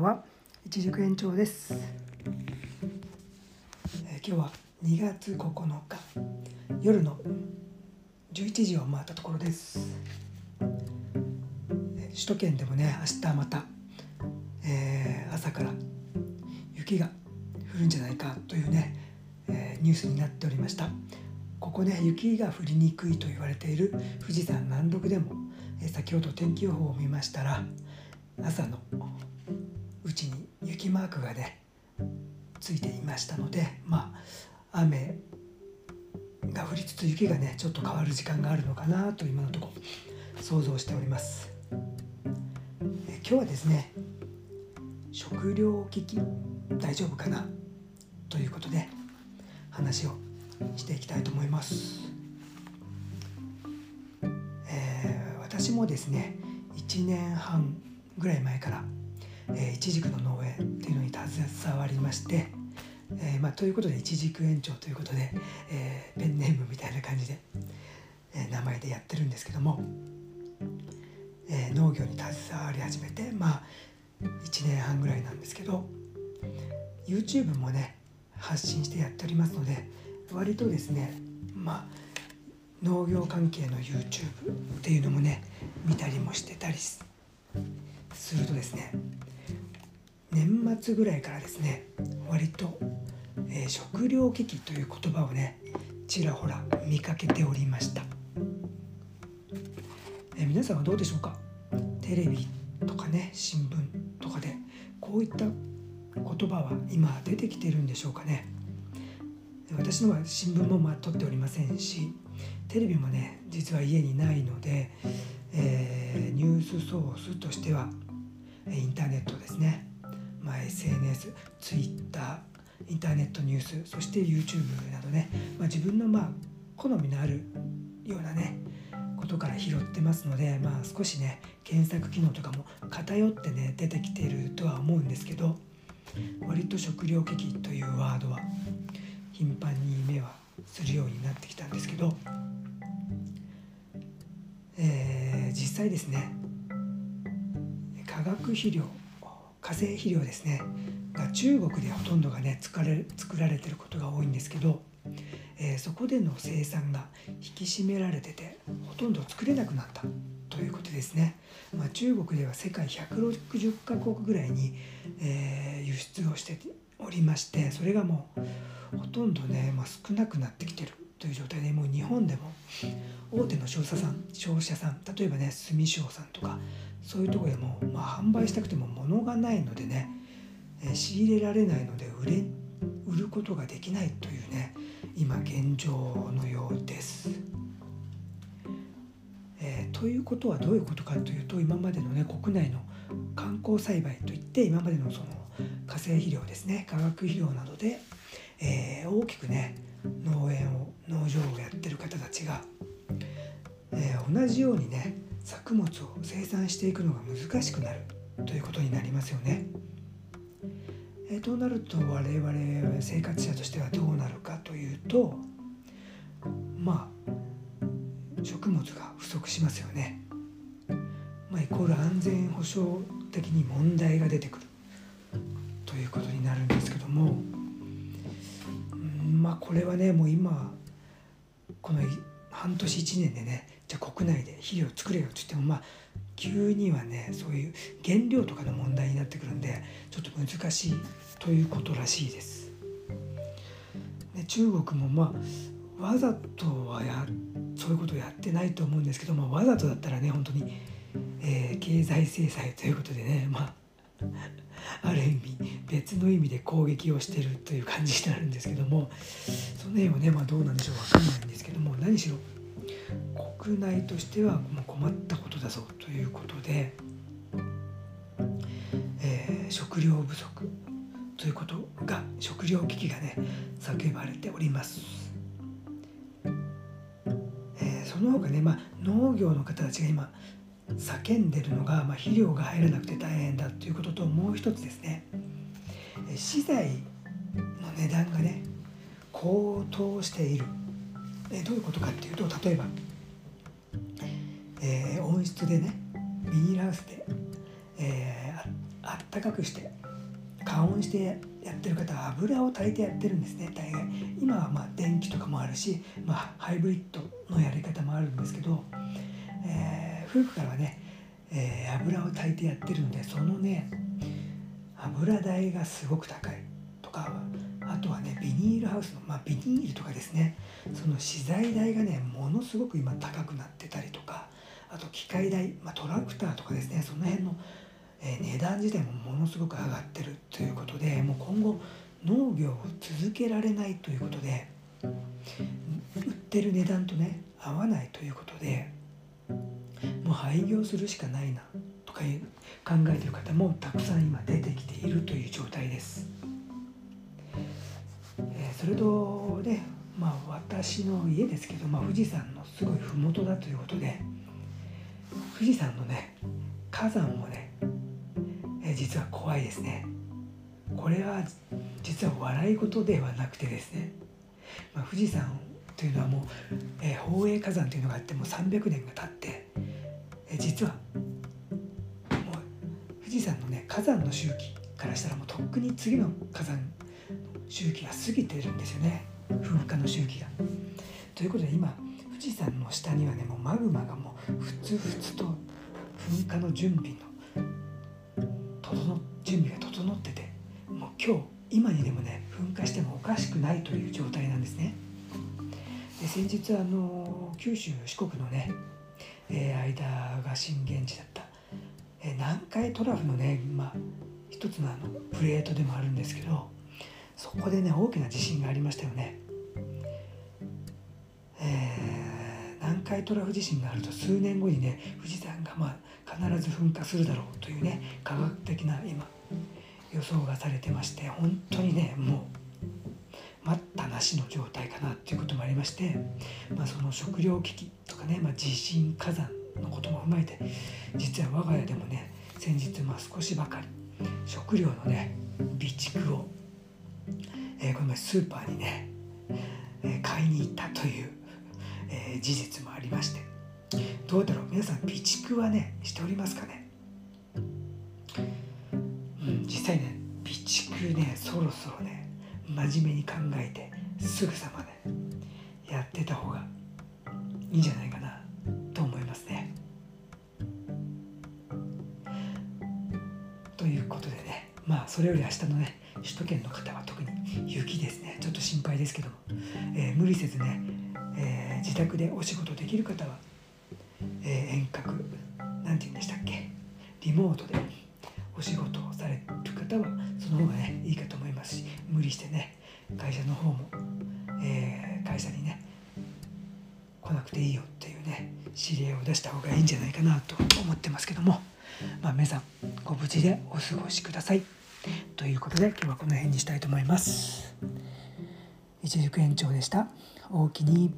んは一軸延長です、えー、今日は2月9日夜の11時を回ったところです、えー、首都圏でもね明日また、えー、朝から雪が降るんじゃないかというね、えニュースになっておりました。ここね雪が降りにくいと言われている富士山南麓でも、え先ほど天気予報を見ましたら朝のうちに雪マークがねついていましたのでまあ雨が降りつつ雪がねちょっと変わる時間があるのかなと今のところ想像しております。え今日はですね食料危機大丈夫かな？ということで話をしていきたいと思います、えー、私もですね1年半ぐらい前からえー、いちじくの農園っていうのに携わりまして、えーまあ、ということでいちじく園長ということで、えー、ペンネームみたいな感じで、えー、名前でやってるんですけども、えー、農業に携わり始めてまあ1年半ぐらいなんですけど YouTube もね発信してやっておりますので割とですねまあ農業関係の YouTube っていうのもね見たりもしてたりするとですね年末ぐらいからですね割と、えー、食糧危機という言葉をねちらほら見かけておりました、えー、皆さんはどうでしょうか？テレビとかね新聞とかでこういった言葉は今出てきてるんでしょうかね？私のは新聞もまあ取っておりませんしテレビもね実は家にないので、えー、ニュースソースとしてはインターネットですね。まあ、SNS、Twitter、インターネットニュースそして YouTube などね、まあ、自分のまあ好みのあるようなねことから拾ってますので、まあ、少しね検索機能とかも偏ってね出てきてるとは思うんですけど割と食糧危機というワードは頻繁に目はするようになってきたんですけど、えー、実際ですね化学肥料化成肥料ですね。が中国でほとんどがね作れ作られてることが多いんですけど、えー、そこでの生産が引き締められててほとんど作れなくなった。ということですね、まあ、中国では世界160カ国ぐらいに、えー、輸出をしておりましてそれがもうほとんどね、まあ、少なくなってきてる。という状態でもう日本でも大手の商社さん商社さん例えばね住商さんとかそういうとこでも、まあ、販売したくても物がないのでね、え仕入れられないので売れ売ることができないというね今現状のようです。えー、ということはどういうことかというと今までのね国内の観光栽培といって今までのその化成肥料ですね化学肥料などで、えー、大きくね農園を農場をやってる方たちが、えー、同じようにね作物を生産していくのが難しくなるということになりますよね。えー、となると我々生活者としてはどうなるかというとまあ食物が不足しますよね。まあ、イコール安全保障的に問題が出てくるということになるんですけども、まあこれはねもう今この半年1年でねじゃあ国内で肥料作れよって言ってもまあ急にはねそういう原料とかの問題になってくるんでちょっと難しいということらしいです。で中国もまあわざとはやそういうことをやってないと思うんですけど、まあ、わざとだったらね本当に、えー、経済制裁ということでねまあある意味別の意味で攻撃をしてるという感じになるんですけどもその辺はねまあどうなんでしょう分かんないんですけども何しろ国内としてはもう困ったことだぞということで、えー、食料不足ということが食料危機がね叫ばれております。えー、その他ね、まあ、農業の方たちが今叫んでるのが、まあ、肥料が入らなくて大変だということともう一つですね。資材の値段がね高騰している。えどういうことかっていうと例えばえー、温室でねビニールハウスで、えあったかくして加温してやってる方は油を炊いてやってるんですね大概。今はまあ電気とかもあるし、まあ、ハイブリッドのやり方もあるんですけど、えー、古くからはね、えー、油を炊いてやってるのでそのね油代がすごく高い。とかあとはねビニールハウスの、まあ、ビニールとかですね。その資材代がねものすごく今高くなってたりとか。あと機械代、まあ、トラクターとかですね。その辺の、えー、値段自体もものすごく上がってる。ということでもう今後農業を続けられないということで売ってる値段とね合わないということで。もう廃業するしかないなとかいう考えてる方もたくさん今出てきているという状態です。えー、それとねまあ私の家ですけど、まあ、富士山のすごい麓だということで富士山のね火山もね、えー、実は怖いですね。これは実は笑い事ではなくてですね、まあ、富士山というのはもう、えー、宝永火山というのがあってもう300年が経って、えー、実はもう富士山のね火山の周期からしたらもうとっくに次の火山の周期が過ぎてるんですよね噴火の周期が。ということで今富士山の下にはねもうマグマがもうふつふつと噴火の準備の整準備が整っててもう今日今にでもね噴火してもおかしくないという状態なんですね。先日あの九州四国のね、えー、間が震源地だったえ南海トラフのね、まあ、一つのあのプレートでもあるんですけどそこでね大きな地震がありましたよね。えー、南海トラフ地震があると数年後にね富士山がまあ必ず噴火するだろうというね科学的な今予想がされてまして本当にねもう待ったなしの状態かなっていうこともありまして、まあ、その食糧危機とかね、まあ、地震火山のことも踏まえて実は我が家でもね先日まあ少しばかり食料のね備蓄を、えー、この前スーパーにね、えー、買いに行ったという、えー、事実もありましてどうだろう皆さん備蓄はねしておりますかね、うん、実際ね備蓄ねそろそろね真面目に考えてすぐさまねやってた方がいいんじゃないかなと思いますね。ということでねまあそれより明日のね首都圏の方は特に雪ですねちょっと心配ですけども、えー、無理せずね、えー、自宅でお仕事できる方は、えー、遠隔何て言うんでしたっけリモートでお仕事をされる方はその方がねりしてね会社の方も、え会社にね来なくていいよっていうね指令を出した方がいいんじゃないかなと思ってますけども、まあ、皆さんご無事でお過ごしください。ということで今日はこの辺にしたいと思います。一軸延長でした。大きに